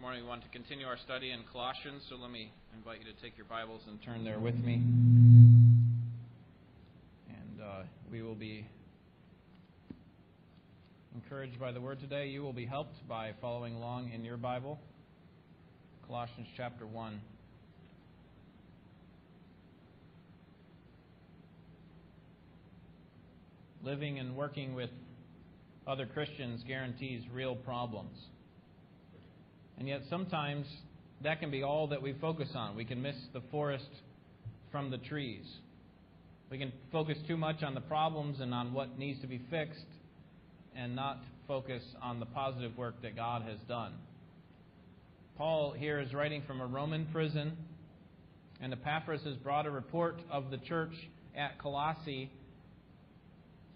morning we want to continue our study in Colossians, so let me invite you to take your Bibles and turn there with me. And uh, we will be encouraged by the word today. You will be helped by following along in your Bible. Colossians chapter 1. Living and working with other Christians guarantees real problems. And yet sometimes that can be all that we focus on. We can miss the forest from the trees. We can focus too much on the problems and on what needs to be fixed and not focus on the positive work that God has done. Paul here is writing from a Roman prison, and Epaphras has brought a report of the church at Colossae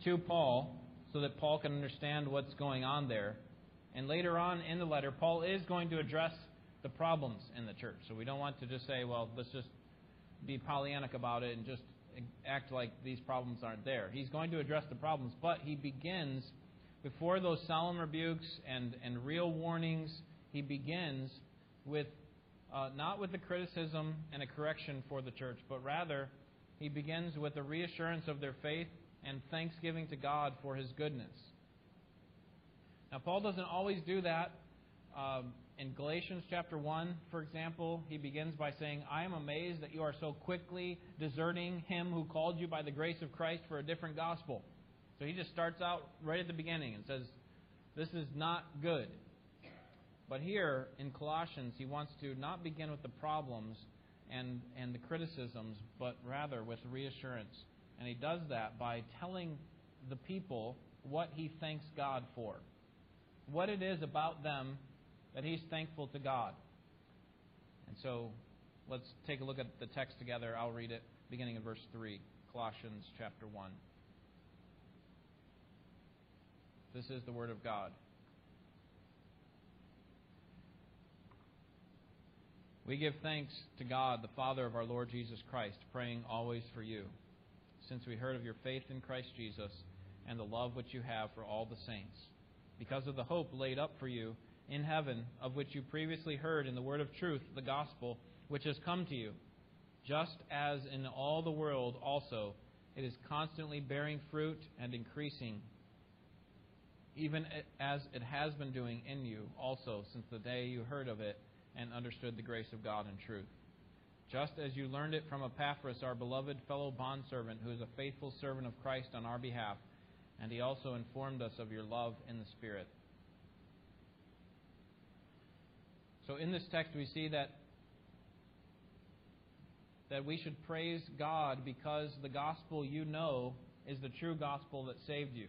to Paul so that Paul can understand what's going on there. And later on in the letter, Paul is going to address the problems in the church. So we don't want to just say, well, let's just be Pollyannic about it and just act like these problems aren't there. He's going to address the problems, but he begins, before those solemn rebukes and, and real warnings, he begins with uh, not with the criticism and a correction for the church, but rather he begins with a reassurance of their faith and thanksgiving to God for his goodness. Now, Paul doesn't always do that. Um, in Galatians chapter 1, for example, he begins by saying, I am amazed that you are so quickly deserting him who called you by the grace of Christ for a different gospel. So he just starts out right at the beginning and says, This is not good. But here in Colossians, he wants to not begin with the problems and, and the criticisms, but rather with reassurance. And he does that by telling the people what he thanks God for what it is about them that he's thankful to God. And so let's take a look at the text together. I'll read it beginning in verse 3, Colossians chapter 1. This is the Word of God. We give thanks to God, the Father of our Lord Jesus Christ, praying always for you, since we heard of your faith in Christ Jesus and the love which you have for all the saints because of the hope laid up for you in heaven, of which you previously heard in the word of truth, the gospel, which has come to you. Just as in all the world also, it is constantly bearing fruit and increasing, even as it has been doing in you also since the day you heard of it and understood the grace of God in truth. Just as you learned it from Epaphras, our beloved fellow bondservant, who is a faithful servant of Christ on our behalf and he also informed us of your love in the Spirit. So in this text we see that that we should praise God because the gospel you know is the true gospel that saved you.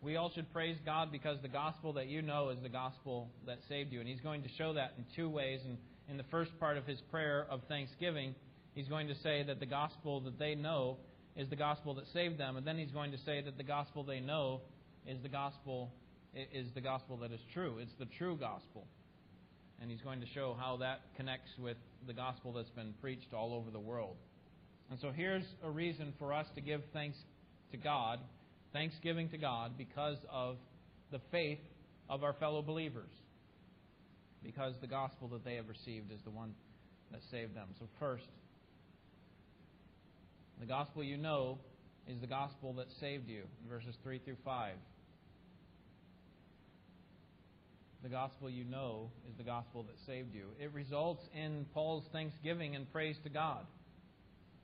We all should praise God because the gospel that you know is the gospel that saved you. And he's going to show that in two ways. And in the first part of his prayer of thanksgiving, he's going to say that the gospel that they know is the gospel that saved them, and then he's going to say that the gospel they know is the gospel is the gospel that is true. It's the true gospel. And he's going to show how that connects with the gospel that's been preached all over the world. And so here's a reason for us to give thanks to God, thanksgiving to God, because of the faith of our fellow believers. Because the gospel that they have received is the one that saved them. So, first, the gospel you know is the gospel that saved you, verses 3 through 5. The gospel you know is the gospel that saved you. It results in Paul's thanksgiving and praise to God.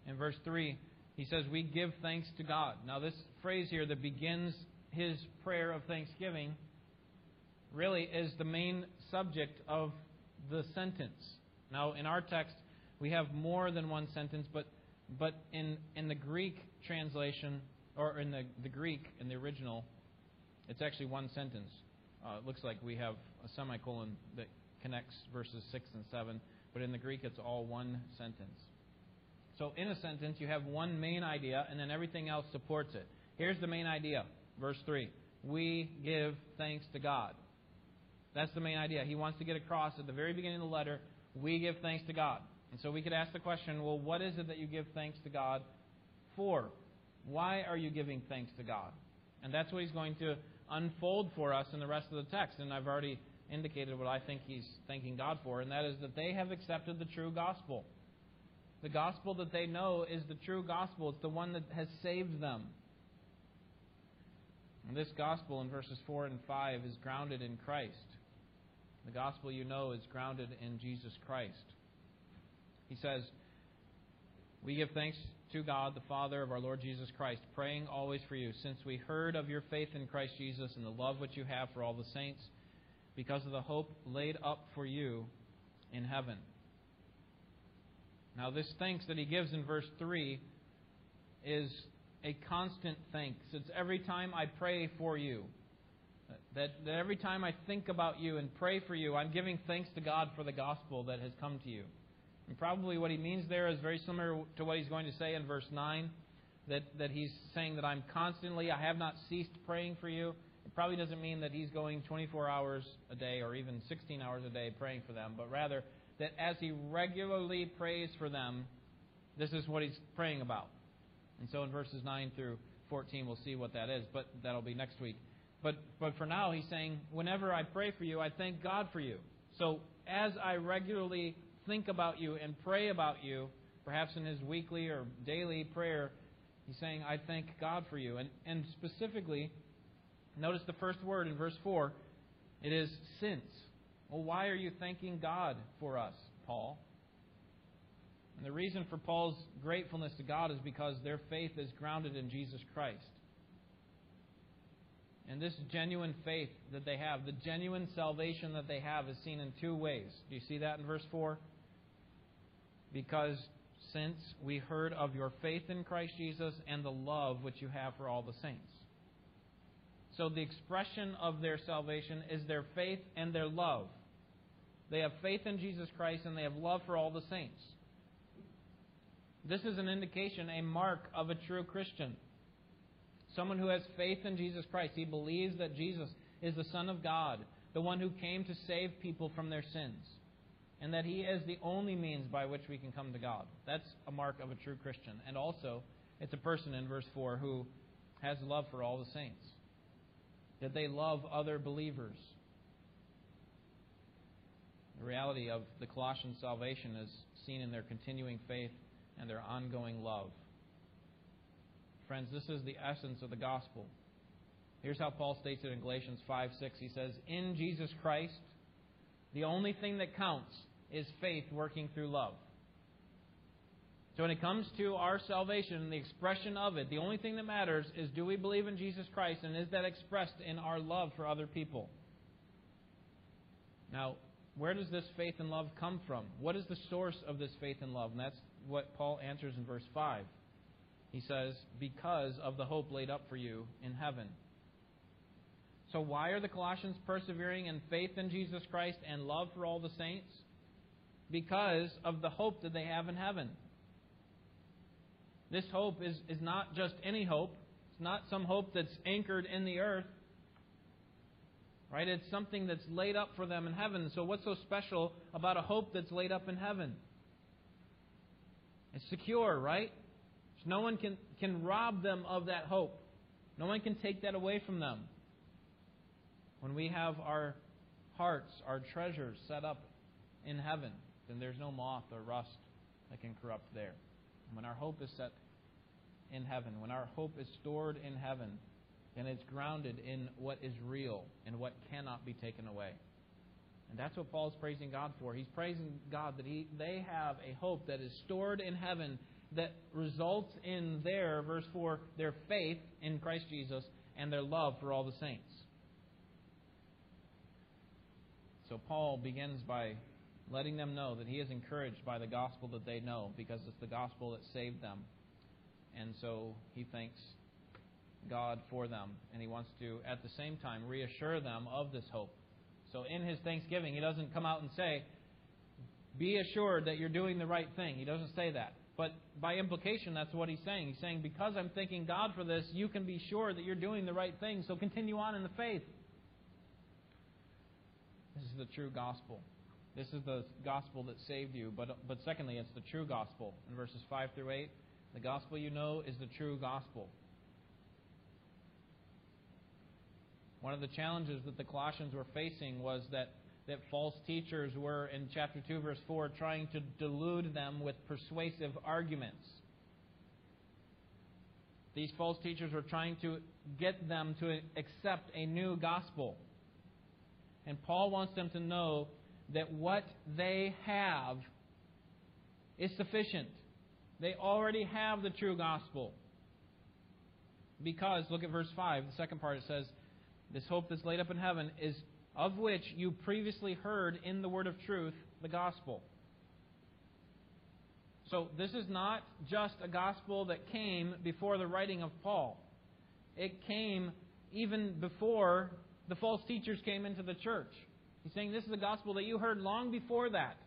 In verse 3, he says, We give thanks to God. Now, this phrase here that begins his prayer of thanksgiving really is the main subject of the sentence. Now, in our text, we have more than one sentence, but but in, in the Greek translation, or in the, the Greek, in the original, it's actually one sentence. Uh, it looks like we have a semicolon that connects verses 6 and 7, but in the Greek it's all one sentence. So in a sentence, you have one main idea, and then everything else supports it. Here's the main idea, verse 3. We give thanks to God. That's the main idea. He wants to get across at the very beginning of the letter, we give thanks to God. And so we could ask the question well, what is it that you give thanks to God for? Why are you giving thanks to God? And that's what he's going to unfold for us in the rest of the text. And I've already indicated what I think he's thanking God for, and that is that they have accepted the true gospel. The gospel that they know is the true gospel. It's the one that has saved them. And this gospel in verses 4 and 5 is grounded in Christ. The gospel you know is grounded in Jesus Christ. He says, We give thanks to God, the Father of our Lord Jesus Christ, praying always for you, since we heard of your faith in Christ Jesus and the love which you have for all the saints, because of the hope laid up for you in heaven. Now, this thanks that he gives in verse 3 is a constant thanks. It's every time I pray for you. That, that every time I think about you and pray for you, I'm giving thanks to God for the gospel that has come to you. And probably what he means there is very similar to what he's going to say in verse 9 that, that he's saying that I'm constantly, I have not ceased praying for you. It probably doesn't mean that he's going 24 hours a day or even 16 hours a day praying for them, but rather that as he regularly prays for them, this is what he's praying about. And so in verses 9 through 14, we'll see what that is, but that'll be next week. But, but for now, he's saying, whenever I pray for you, I thank God for you. So as I regularly think about you and pray about you, perhaps in his weekly or daily prayer, he's saying, I thank God for you. And, and specifically, notice the first word in verse 4 it is since. Well, why are you thanking God for us, Paul? And the reason for Paul's gratefulness to God is because their faith is grounded in Jesus Christ. And this genuine faith that they have, the genuine salvation that they have, is seen in two ways. Do you see that in verse 4? Because since we heard of your faith in Christ Jesus and the love which you have for all the saints. So the expression of their salvation is their faith and their love. They have faith in Jesus Christ and they have love for all the saints. This is an indication, a mark of a true Christian. Someone who has faith in Jesus Christ. He believes that Jesus is the Son of God, the one who came to save people from their sins and that He is the only means by which we can come to God. That's a mark of a true Christian. And also, it's a person in verse 4 who has love for all the saints, that they love other believers. The reality of the Colossian salvation is seen in their continuing faith and their ongoing love. Friends, this is the essence of the gospel. Here's how Paul states it in Galatians 5 6. He says, In Jesus Christ, the only thing that counts is faith working through love. So when it comes to our salvation and the expression of it, the only thing that matters is do we believe in Jesus Christ and is that expressed in our love for other people? Now, where does this faith and love come from? What is the source of this faith and love? And that's what Paul answers in verse 5. He says, Because of the hope laid up for you in heaven. So, why are the Colossians persevering in faith in Jesus Christ and love for all the saints? Because of the hope that they have in heaven. This hope is, is not just any hope. It's not some hope that's anchored in the earth. Right? It's something that's laid up for them in heaven. So what's so special about a hope that's laid up in heaven? It's secure, right? No one can, can rob them of that hope. No one can take that away from them. When we have our hearts, our treasures set up in heaven, then there's no moth or rust that can corrupt there. When our hope is set in heaven, when our hope is stored in heaven, then it's grounded in what is real and what cannot be taken away. And that's what Paul's praising God for. He's praising God that he, they have a hope that is stored in heaven that results in their, verse 4, their faith in Christ Jesus and their love for all the saints. So Paul begins by letting them know that he is encouraged by the gospel that they know because it's the gospel that saved them. And so he thanks God for them. And he wants to, at the same time, reassure them of this hope. So in his thanksgiving, he doesn't come out and say, Be assured that you're doing the right thing. He doesn't say that. But by implication, that's what he's saying. He's saying, Because I'm thanking God for this, you can be sure that you're doing the right thing. So continue on in the faith. This is the true gospel. This is the gospel that saved you. But, but secondly, it's the true gospel. In verses 5 through 8, the gospel you know is the true gospel. One of the challenges that the Colossians were facing was that, that false teachers were, in chapter 2, verse 4, trying to delude them with persuasive arguments. These false teachers were trying to get them to accept a new gospel. And Paul wants them to know that what they have is sufficient. They already have the true gospel. Because, look at verse 5, the second part, it says, This hope that's laid up in heaven is of which you previously heard in the word of truth, the gospel. So, this is not just a gospel that came before the writing of Paul. It came even before the false teachers came into the church. He's saying this is a gospel that you heard long before that.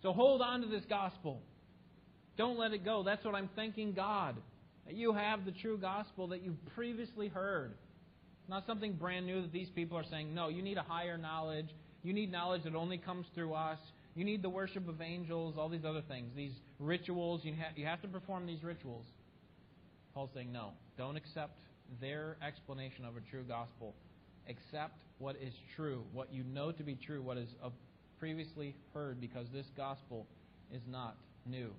So hold on to this gospel. Don't let it go. That's what I'm thanking God. That you have the true gospel that you've previously heard. Not something brand new that these people are saying, no, you need a higher knowledge. You need knowledge that only comes through us. You need the worship of angels, all these other things, these rituals. You, ha- you have to perform these rituals. Paul's saying, no, don't accept their explanation of a true gospel. Accept what is true, what you know to be true, what is uh, previously heard, because this gospel is not new.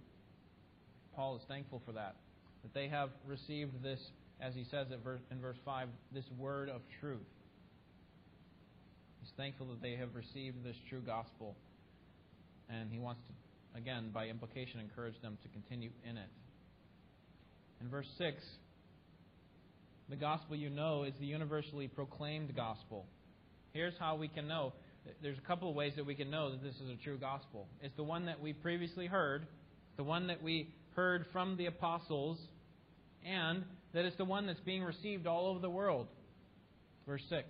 Paul is thankful for that, that they have received this, as he says in verse 5, this word of truth. He's thankful that they have received this true gospel, and he wants to, again, by implication, encourage them to continue in it. In verse 6, the gospel you know is the universally proclaimed gospel. Here's how we can know. There's a couple of ways that we can know that this is a true gospel. It's the one that we previously heard, the one that we heard from the apostles, and that it's the one that's being received all over the world. Verse 6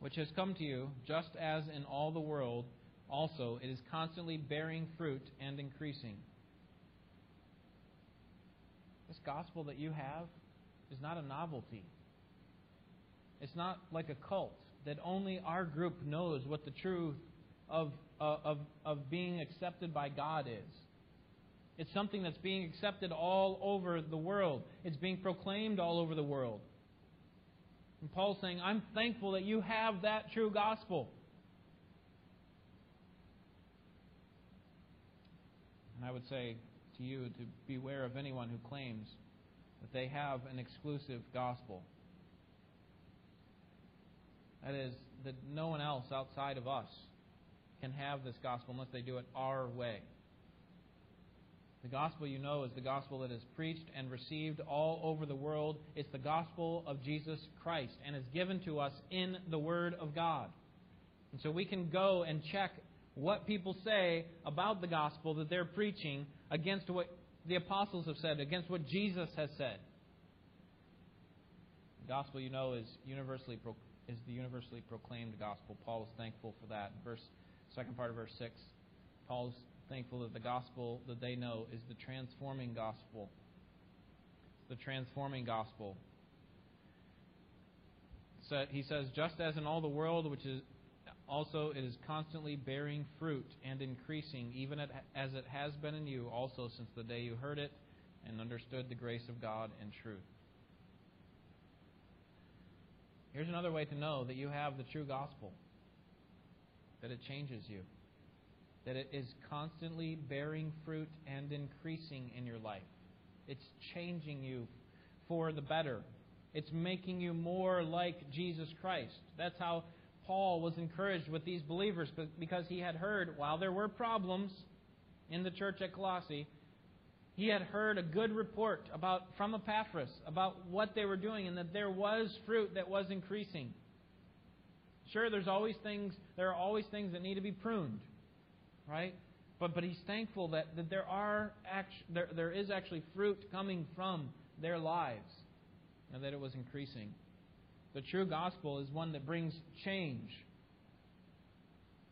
Which has come to you, just as in all the world, also it is constantly bearing fruit and increasing. Gospel that you have is not a novelty. It's not like a cult that only our group knows what the truth of, uh, of, of being accepted by God is. It's something that's being accepted all over the world. It's being proclaimed all over the world. And Paul's saying, I'm thankful that you have that true gospel. And I would say to you to beware of anyone who claims that they have an exclusive gospel. That is, that no one else outside of us can have this gospel unless they do it our way. The gospel you know is the gospel that is preached and received all over the world. It's the gospel of Jesus Christ and is given to us in the Word of God. And so we can go and check what people say about the gospel that they're preaching against what the apostles have said, against what Jesus has said. The gospel you know is universally pro- is the universally proclaimed gospel. Paul is thankful for that. Verse second part of verse six, Paul's thankful that the gospel that they know is the transforming gospel. The transforming gospel. So he says, just as in all the world, which is also it is constantly bearing fruit and increasing, even as it has been in you also since the day you heard it and understood the grace of God and truth. Here's another way to know that you have the true gospel that it changes you, that it is constantly bearing fruit and increasing in your life. It's changing you for the better. It's making you more like Jesus Christ. That's how Paul was encouraged with these believers because he had heard, while there were problems in the church at Colossae, he had heard a good report about from Epaphras about what they were doing and that there was fruit that was increasing. Sure, there's always things there are always things that need to be pruned, right? But but he's thankful that, that there are act, there there is actually fruit coming from their lives and that it was increasing. The true gospel is one that brings change.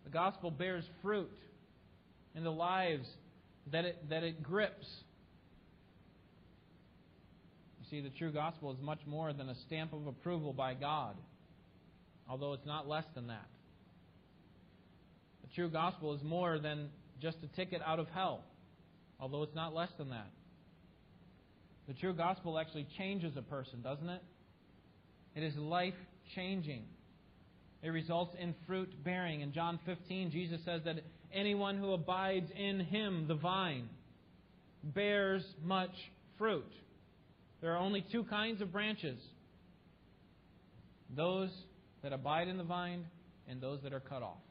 The gospel bears fruit in the lives that it, that it grips. You see, the true gospel is much more than a stamp of approval by God, although it's not less than that. The true gospel is more than just a ticket out of hell, although it's not less than that. The true gospel actually changes a person, doesn't it? It is life changing. It results in fruit bearing. In John 15, Jesus says that anyone who abides in him, the vine, bears much fruit. There are only two kinds of branches those that abide in the vine and those that are cut off.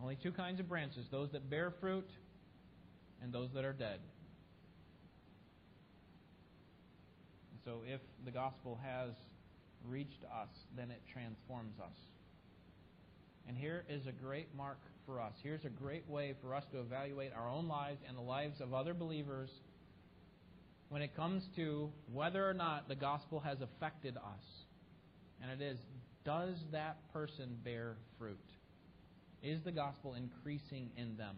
Only two kinds of branches those that bear fruit and those that are dead. So, if the gospel has reached us, then it transforms us. And here is a great mark for us. Here's a great way for us to evaluate our own lives and the lives of other believers when it comes to whether or not the gospel has affected us. And it is does that person bear fruit? Is the gospel increasing in them?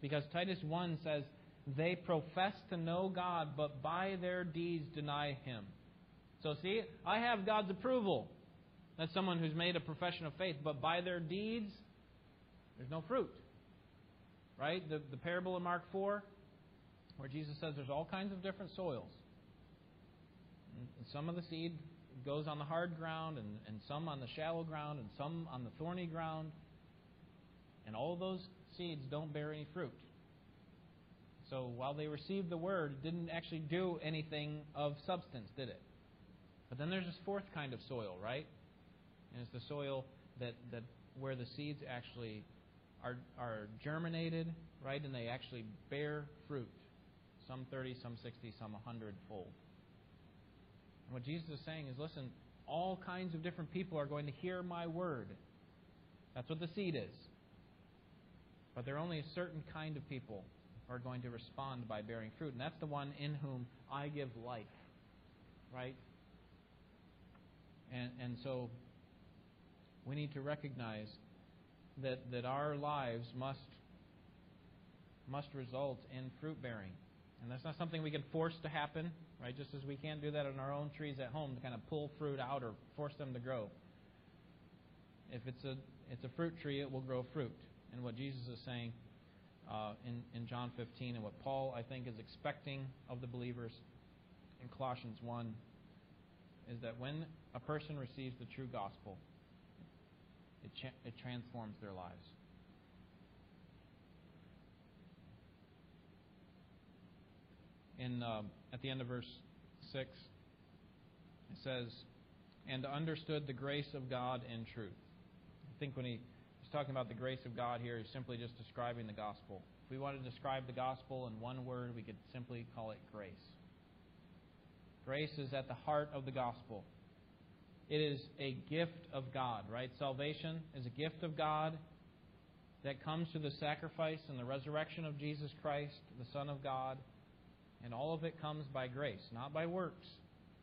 Because Titus 1 says, They profess to know God, but by their deeds deny Him. So, see, I have God's approval. That's someone who's made a profession of faith, but by their deeds, there's no fruit. Right? The, the parable in Mark 4, where Jesus says there's all kinds of different soils. And some of the seed goes on the hard ground, and, and some on the shallow ground, and some on the thorny ground. And all those seeds don't bear any fruit. So while they received the word, it didn't actually do anything of substance, did it? But then there's this fourth kind of soil, right? And it's the soil that, that where the seeds actually are, are germinated, right? And they actually bear fruit. Some 30, some 60, some 100 fold. And what Jesus is saying is listen, all kinds of different people are going to hear my word. That's what the seed is. But there are only a certain kind of people are going to respond by bearing fruit. And that's the one in whom I give life. Right? And, and so we need to recognize that, that our lives must, must result in fruit bearing. And that's not something we can force to happen, right? Just as we can't do that on our own trees at home to kind of pull fruit out or force them to grow. If it's a, it's a fruit tree, it will grow fruit. And what Jesus is saying uh, in, in John 15 and what Paul, I think, is expecting of the believers in Colossians 1 is that when a person receives the true gospel, it, cha- it transforms their lives. In, uh, at the end of verse 6, it says, And understood the grace of God in truth. I think when he talking about the grace of God here, he's simply just describing the gospel. If we wanted to describe the gospel in one word, we could simply call it grace. Grace is at the heart of the gospel. It is a gift of God, right? Salvation is a gift of God that comes through the sacrifice and the resurrection of Jesus Christ, the Son of God. And all of it comes by grace, not by works,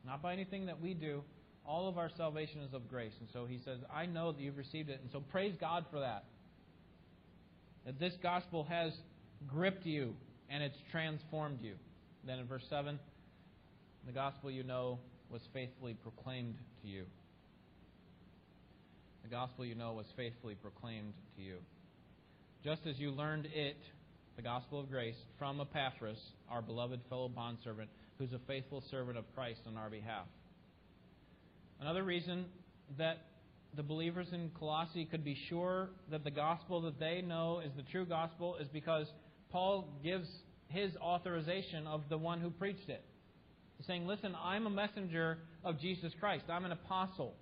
not by anything that we do. All of our salvation is of grace. And so he says, I know that you've received it. And so praise God for that. That this gospel has gripped you and it's transformed you. Then in verse 7, the gospel you know was faithfully proclaimed to you. The gospel you know was faithfully proclaimed to you. Just as you learned it, the gospel of grace, from Epaphras, our beloved fellow bondservant, who's a faithful servant of Christ on our behalf. Another reason that the believers in Colossae could be sure that the gospel that they know is the true gospel is because Paul gives his authorization of the one who preached it. He's saying, Listen, I'm a messenger of Jesus Christ. I'm an apostle.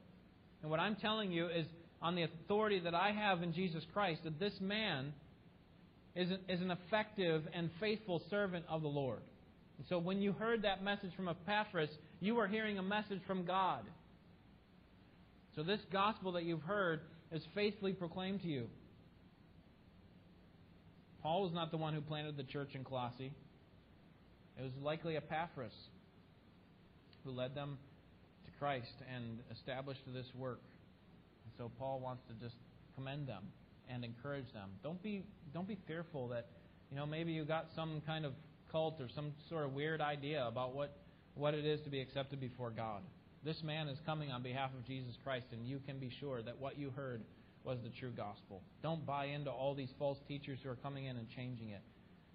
And what I'm telling you is on the authority that I have in Jesus Christ, that this man is an, is an effective and faithful servant of the Lord. And so when you heard that message from Epaphras, you were hearing a message from God. So this gospel that you've heard is faithfully proclaimed to you. Paul was not the one who planted the church in Colossae. It was likely Epaphras who led them to Christ and established this work. And so Paul wants to just commend them and encourage them. Don't be don't be fearful that you know maybe you got some kind of cult or some sort of weird idea about what what it is to be accepted before God. This man is coming on behalf of Jesus Christ, and you can be sure that what you heard was the true gospel. Don't buy into all these false teachers who are coming in and changing it.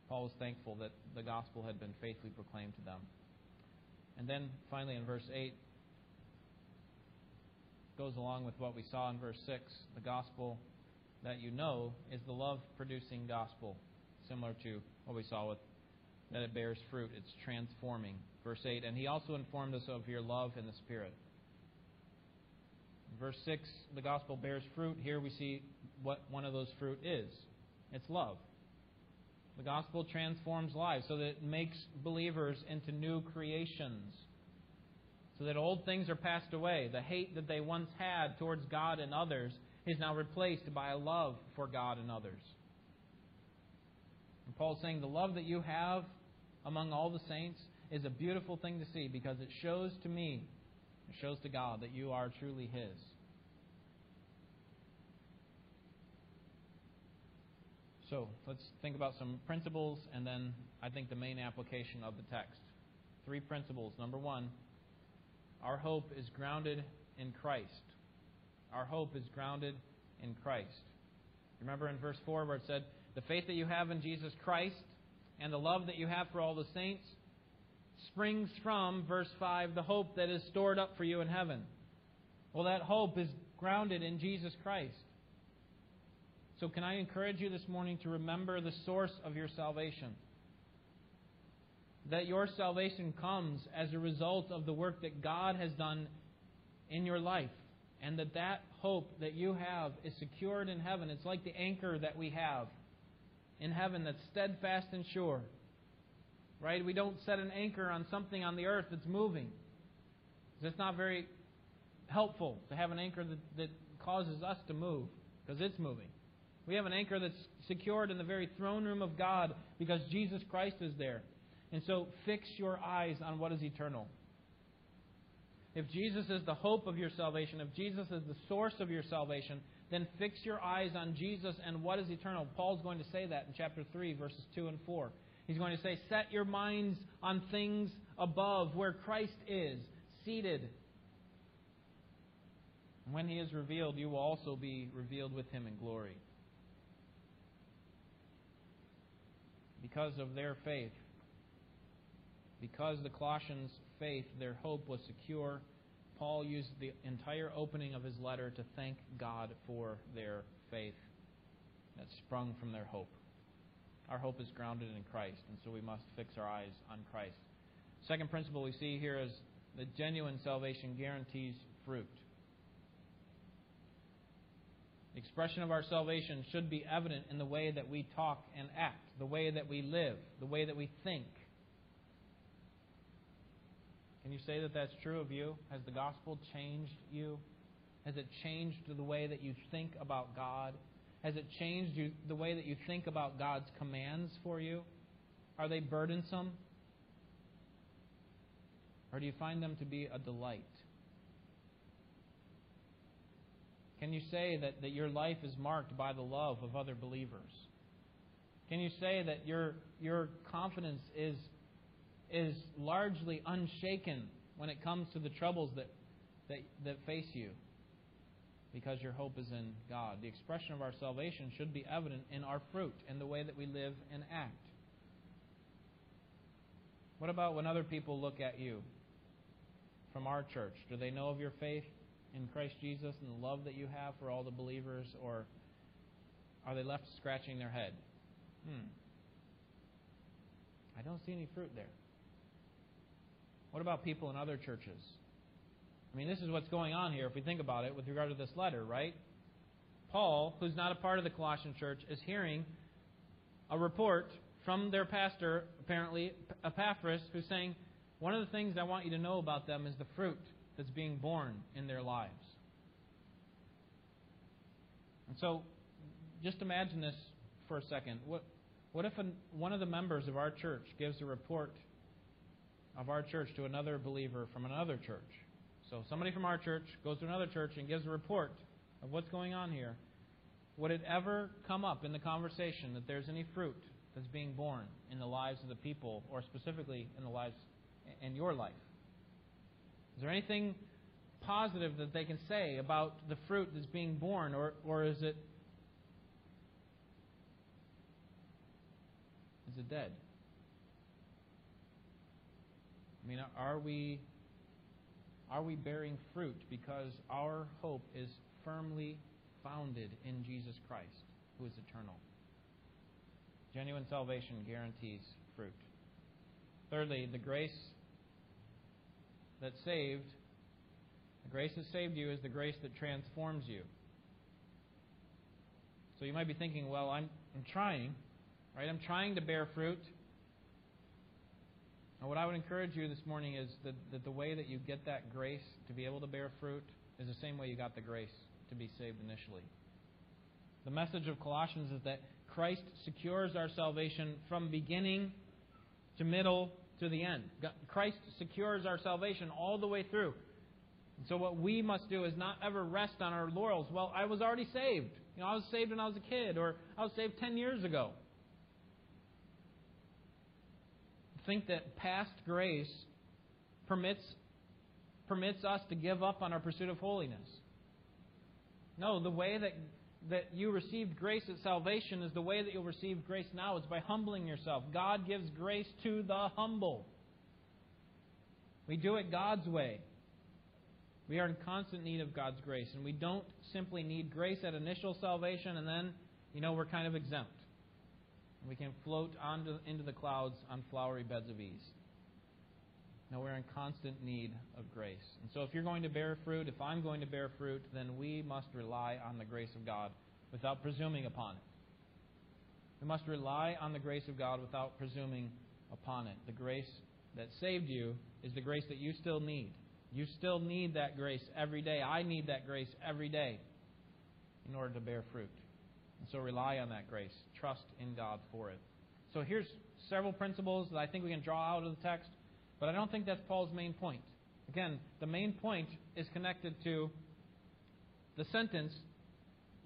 Paul was thankful that the gospel had been faithfully proclaimed to them. And then finally in verse 8, goes along with what we saw in verse 6. The gospel that you know is the love producing gospel, similar to what we saw with that it bears fruit. It's transforming. Verse 8, and he also informed us of your love in the Spirit. verse 6, the gospel bears fruit. Here we see what one of those fruit is it's love. The gospel transforms lives so that it makes believers into new creations. So that old things are passed away. The hate that they once had towards God and others is now replaced by a love for God and others. And Paul's saying the love that you have among all the saints is a beautiful thing to see because it shows to me, it shows to God that you are truly His. So let's think about some principles and then I think the main application of the text. Three principles. Number one, our hope is grounded in Christ. Our hope is grounded in Christ. Remember in verse 4 where it said, The faith that you have in Jesus Christ and the love that you have for all the saints springs from, verse 5, the hope that is stored up for you in heaven. Well, that hope is grounded in Jesus Christ. So, can I encourage you this morning to remember the source of your salvation? That your salvation comes as a result of the work that God has done in your life. And that that hope that you have is secured in heaven. It's like the anchor that we have in heaven that's steadfast and sure. Right? We don't set an anchor on something on the earth that's moving. It's not very helpful to have an anchor that, that causes us to move because it's moving. We have an anchor that's secured in the very throne room of God because Jesus Christ is there. And so fix your eyes on what is eternal. If Jesus is the hope of your salvation, if Jesus is the source of your salvation, then fix your eyes on Jesus and what is eternal. Paul's going to say that in chapter 3, verses 2 and 4. He's going to say, Set your minds on things above, where Christ is, seated. when he is revealed, you will also be revealed with him in glory. Because of their faith, because the Colossians' faith, their hope was secure, Paul used the entire opening of his letter to thank God for their faith that sprung from their hope. Our hope is grounded in Christ, and so we must fix our eyes on Christ. Second principle we see here is that genuine salvation guarantees fruit. The expression of our salvation should be evident in the way that we talk and act, the way that we live, the way that we think. Can you say that that's true of you? Has the gospel changed you? Has it changed the way that you think about God? Has it changed you, the way that you think about God's commands for you? Are they burdensome? Or do you find them to be a delight? Can you say that, that your life is marked by the love of other believers? Can you say that your, your confidence is is largely unshaken when it comes to the troubles that, that, that face you because your hope is in God. The expression of our salvation should be evident in our fruit, in the way that we live and act. What about when other people look at you from our church? Do they know of your faith in Christ Jesus and the love that you have for all the believers, or are they left scratching their head? Hmm. I don't see any fruit there. What about people in other churches? I mean, this is what's going on here if we think about it with regard to this letter, right? Paul, who's not a part of the Colossian church, is hearing a report from their pastor, apparently, Epaphras, who's saying, One of the things I want you to know about them is the fruit that's being born in their lives. And so, just imagine this for a second. What, what if an, one of the members of our church gives a report of our church to another believer from another church. So somebody from our church goes to another church and gives a report of what's going on here. Would it ever come up in the conversation that there's any fruit that's being born in the lives of the people, or specifically in the lives in your life? Is there anything positive that they can say about the fruit that's being born, or, or is it is it dead? I mean, are we are we bearing fruit because our hope is firmly founded in Jesus Christ, who is eternal? Genuine salvation guarantees fruit. Thirdly, the grace that saved, the grace that saved you is the grace that transforms you. So you might be thinking, well, I'm, I'm trying, right? I'm trying to bear fruit. And what I would encourage you this morning is that, that the way that you get that grace to be able to bear fruit is the same way you got the grace to be saved initially. The message of Colossians is that Christ secures our salvation from beginning to middle to the end. Christ secures our salvation all the way through. And so what we must do is not ever rest on our laurels. Well, I was already saved. You know, I was saved when I was a kid, or I was saved 10 years ago. Think that past grace permits, permits us to give up on our pursuit of holiness. No, the way that, that you received grace at salvation is the way that you'll receive grace now. It's by humbling yourself. God gives grace to the humble. We do it God's way. We are in constant need of God's grace, and we don't simply need grace at initial salvation and then, you know, we're kind of exempt we can float onto, into the clouds on flowery beds of ease. Now we're in constant need of grace. And so, if you're going to bear fruit, if I'm going to bear fruit, then we must rely on the grace of God without presuming upon it. We must rely on the grace of God without presuming upon it. The grace that saved you is the grace that you still need. You still need that grace every day. I need that grace every day in order to bear fruit. So rely on that grace. Trust in God for it. So here's several principles that I think we can draw out of the text, but I don't think that's Paul's main point. Again, the main point is connected to the sentence,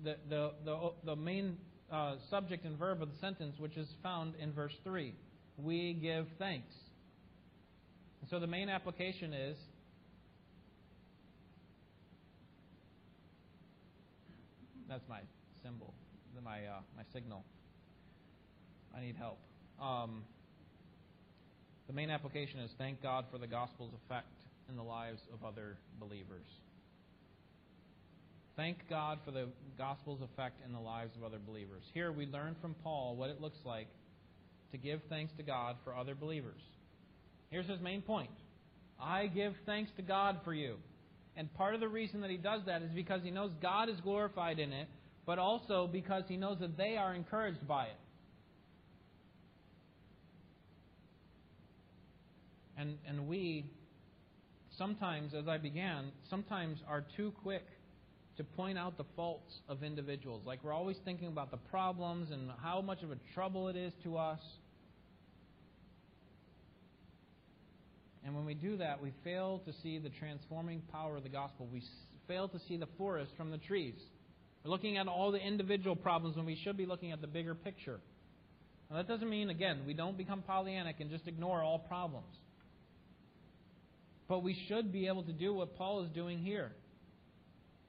the, the, the, the main uh, subject and verb of the sentence, which is found in verse 3. We give thanks. And so the main application is that's my symbol my uh, my signal. I need help. Um, the main application is thank God for the gospel's effect in the lives of other believers. Thank God for the gospel's effect in the lives of other believers. Here we learn from Paul what it looks like to give thanks to God for other believers. Here's his main point I give thanks to God for you. And part of the reason that he does that is because he knows God is glorified in it, but also because he knows that they are encouraged by it. And, and we, sometimes, as I began, sometimes are too quick to point out the faults of individuals. Like we're always thinking about the problems and how much of a trouble it is to us. And when we do that, we fail to see the transforming power of the gospel. We fail to see the forest from the trees. We're looking at all the individual problems when we should be looking at the bigger picture. Now, that doesn't mean, again, we don't become Pollyannic and just ignore all problems. But we should be able to do what Paul is doing here.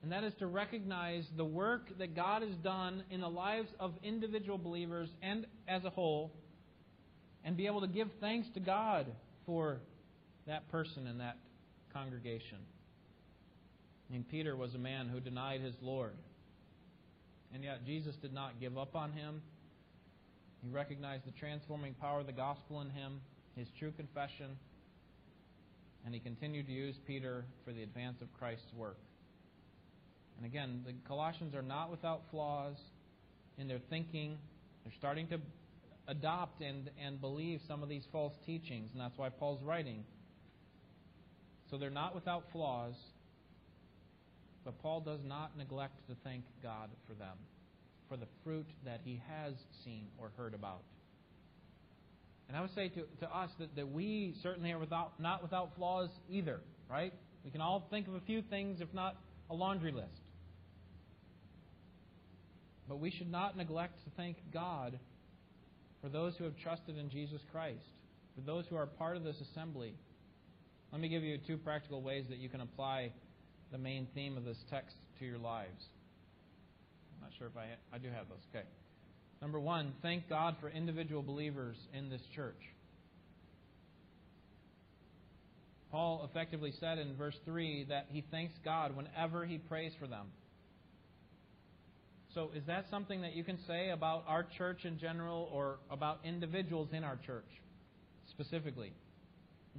And that is to recognize the work that God has done in the lives of individual believers and as a whole, and be able to give thanks to God for that person and that congregation. I mean, Peter was a man who denied his Lord. And yet, Jesus did not give up on him. He recognized the transforming power of the gospel in him, his true confession, and he continued to use Peter for the advance of Christ's work. And again, the Colossians are not without flaws in their thinking. They're starting to adopt and, and believe some of these false teachings, and that's why Paul's writing. So they're not without flaws, but Paul does not neglect to thank God for them, for the fruit that he has seen or heard about. And I would say to, to us that, that we certainly are without, not without flaws either, right? We can all think of a few things, if not a laundry list. But we should not neglect to thank God for those who have trusted in Jesus Christ, for those who are part of this assembly. Let me give you two practical ways that you can apply the main theme of this text to your lives. I'm not sure if I, I do have those. Okay. Number one, thank God for individual believers in this church. Paul effectively said in verse 3 that he thanks God whenever he prays for them. So, is that something that you can say about our church in general or about individuals in our church specifically?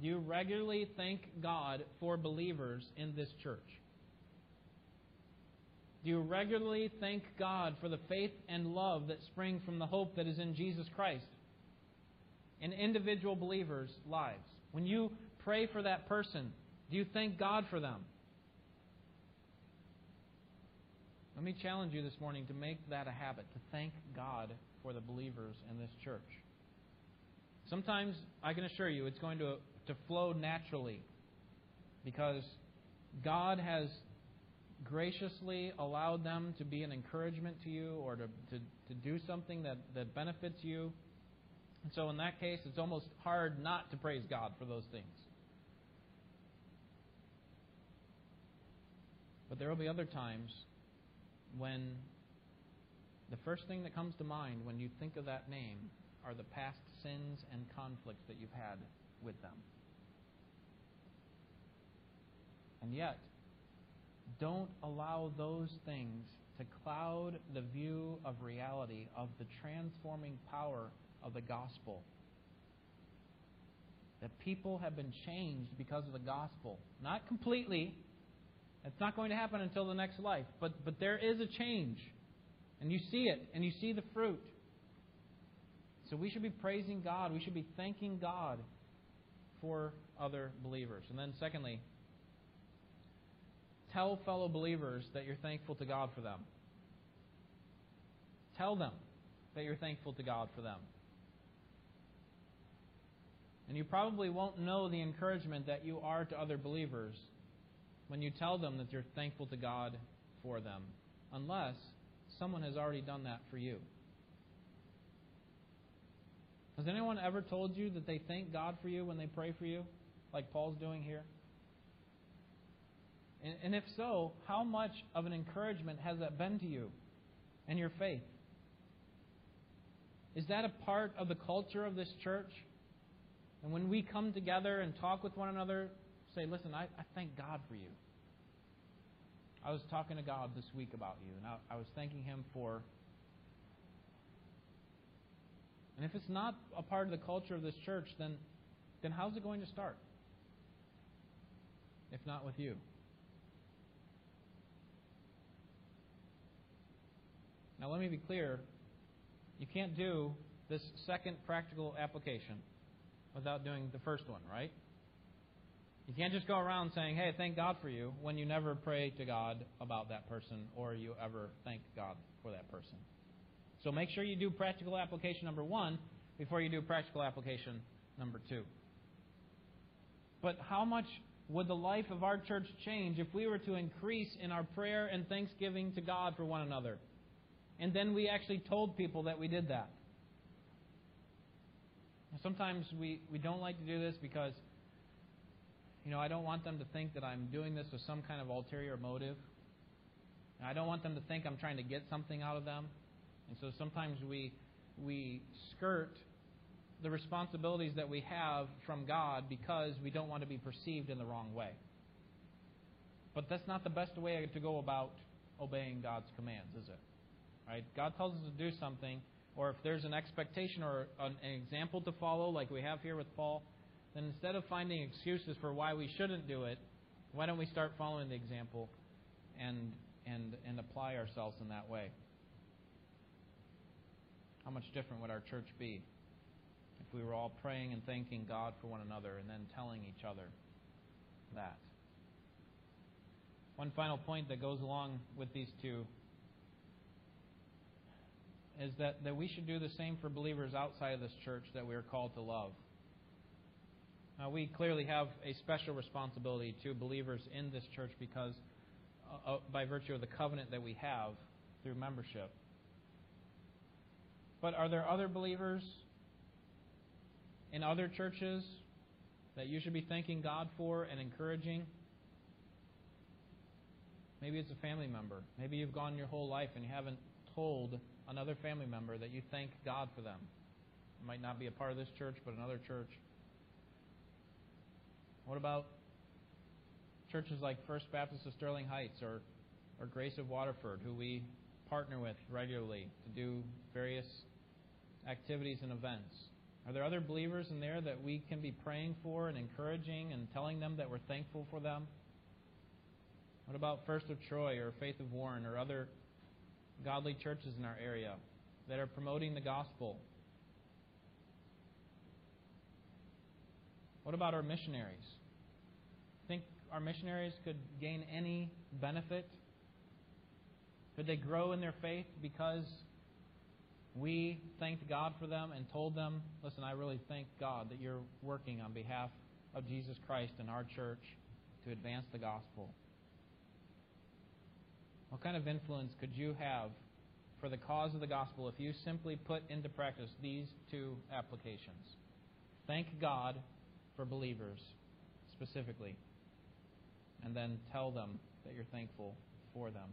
Do you regularly thank God for believers in this church? Do you regularly thank God for the faith and love that spring from the hope that is in Jesus Christ in individual believers' lives? When you pray for that person, do you thank God for them? Let me challenge you this morning to make that a habit, to thank God for the believers in this church. Sometimes, I can assure you, it's going to, to flow naturally because God has graciously allowed them to be an encouragement to you or to, to, to do something that, that benefits you. And so, in that case, it's almost hard not to praise God for those things. But there will be other times when the first thing that comes to mind when you think of that name are the past sins and conflicts that you've had with them. And yet, don't allow those things to cloud the view of reality of the transforming power of the gospel. That people have been changed because of the gospel. Not completely. It's not going to happen until the next life. But, but there is a change. And you see it, and you see the fruit. So we should be praising God. We should be thanking God for other believers. And then, secondly, Tell fellow believers that you're thankful to God for them. Tell them that you're thankful to God for them. And you probably won't know the encouragement that you are to other believers when you tell them that you're thankful to God for them, unless someone has already done that for you. Has anyone ever told you that they thank God for you when they pray for you, like Paul's doing here? And, and if so, how much of an encouragement has that been to you and your faith? Is that a part of the culture of this church? And when we come together and talk with one another, say, listen, I, I thank God for you. I was talking to God this week about you, and I, I was thanking Him for. And if it's not a part of the culture of this church, then, then how's it going to start? If not with you. Now, let me be clear. You can't do this second practical application without doing the first one, right? You can't just go around saying, hey, thank God for you, when you never pray to God about that person or you ever thank God for that person. So make sure you do practical application number one before you do practical application number two. But how much would the life of our church change if we were to increase in our prayer and thanksgiving to God for one another? And then we actually told people that we did that. Sometimes we, we don't like to do this because, you know, I don't want them to think that I'm doing this with some kind of ulterior motive. And I don't want them to think I'm trying to get something out of them. And so sometimes we, we skirt the responsibilities that we have from God because we don't want to be perceived in the wrong way. But that's not the best way to go about obeying God's commands, is it? Right? God tells us to do something, or if there's an expectation or an, example to follow, like we have here with Paul, then instead of finding excuses for why we shouldn't do it, why don't we start following the example and and and apply ourselves in that way? How much different would our church be if we were all praying and thanking God for one another and then telling each other that? One final point that goes along with these two is that, that we should do the same for believers outside of this church that we are called to love. Now, we clearly have a special responsibility to believers in this church because, uh, uh, by virtue of the covenant that we have through membership. But are there other believers in other churches that you should be thanking God for and encouraging? Maybe it's a family member. Maybe you've gone your whole life and you haven't told another family member that you thank God for them. It might not be a part of this church, but another church. What about churches like First Baptist of Sterling Heights or, or Grace of Waterford, who we partner with regularly to do various activities and events? Are there other believers in there that we can be praying for and encouraging and telling them that we're thankful for them? What about First of Troy or Faith of Warren or other godly churches in our area that are promoting the gospel? What about our missionaries? Think our missionaries could gain any benefit? Could they grow in their faith because we thanked God for them and told them, listen, I really thank God that you're working on behalf of Jesus Christ in our church to advance the gospel? What kind of influence could you have for the cause of the gospel if you simply put into practice these two applications? Thank God for believers specifically, and then tell them that you're thankful for them.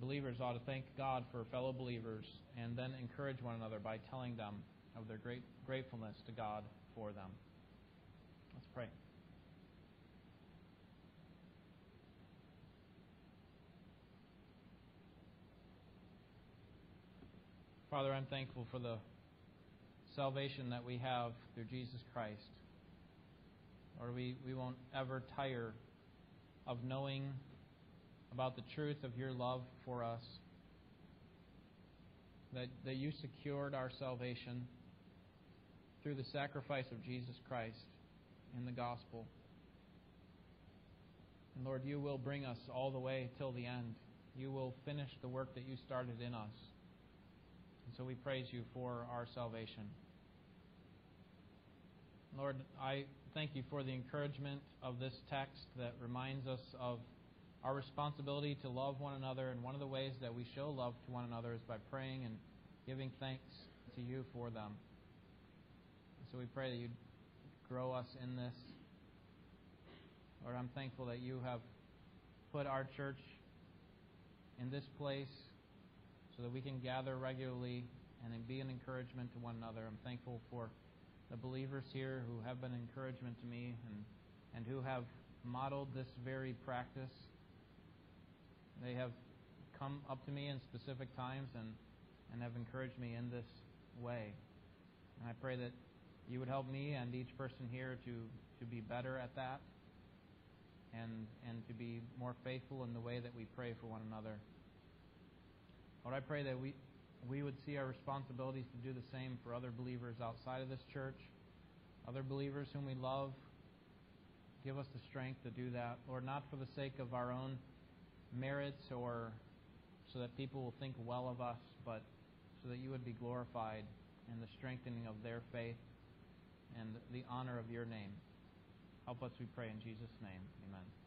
Believers ought to thank God for fellow believers and then encourage one another by telling them of their great gratefulness to God for them. Let's pray. Father, I'm thankful for the salvation that we have through Jesus Christ. Lord, we, we won't ever tire of knowing about the truth of your love for us, that, that you secured our salvation through the sacrifice of Jesus Christ in the gospel. And Lord, you will bring us all the way till the end. You will finish the work that you started in us. And so we praise you for our salvation. Lord, I thank you for the encouragement of this text that reminds us of our responsibility to love one another. And one of the ways that we show love to one another is by praying and giving thanks to you for them. And so we pray that you grow us in this. Lord, I'm thankful that you have put our church in this place so that we can gather regularly and be an encouragement to one another. I'm thankful for the believers here who have been encouragement to me and, and who have modeled this very practice. They have come up to me in specific times and, and have encouraged me in this way. And I pray that you would help me and each person here to, to be better at that and, and to be more faithful in the way that we pray for one another. Lord, I pray that we, we would see our responsibilities to do the same for other believers outside of this church, other believers whom we love. Give us the strength to do that, Lord, not for the sake of our own merits or so that people will think well of us, but so that you would be glorified in the strengthening of their faith and the honor of your name. Help us, we pray, in Jesus' name. Amen.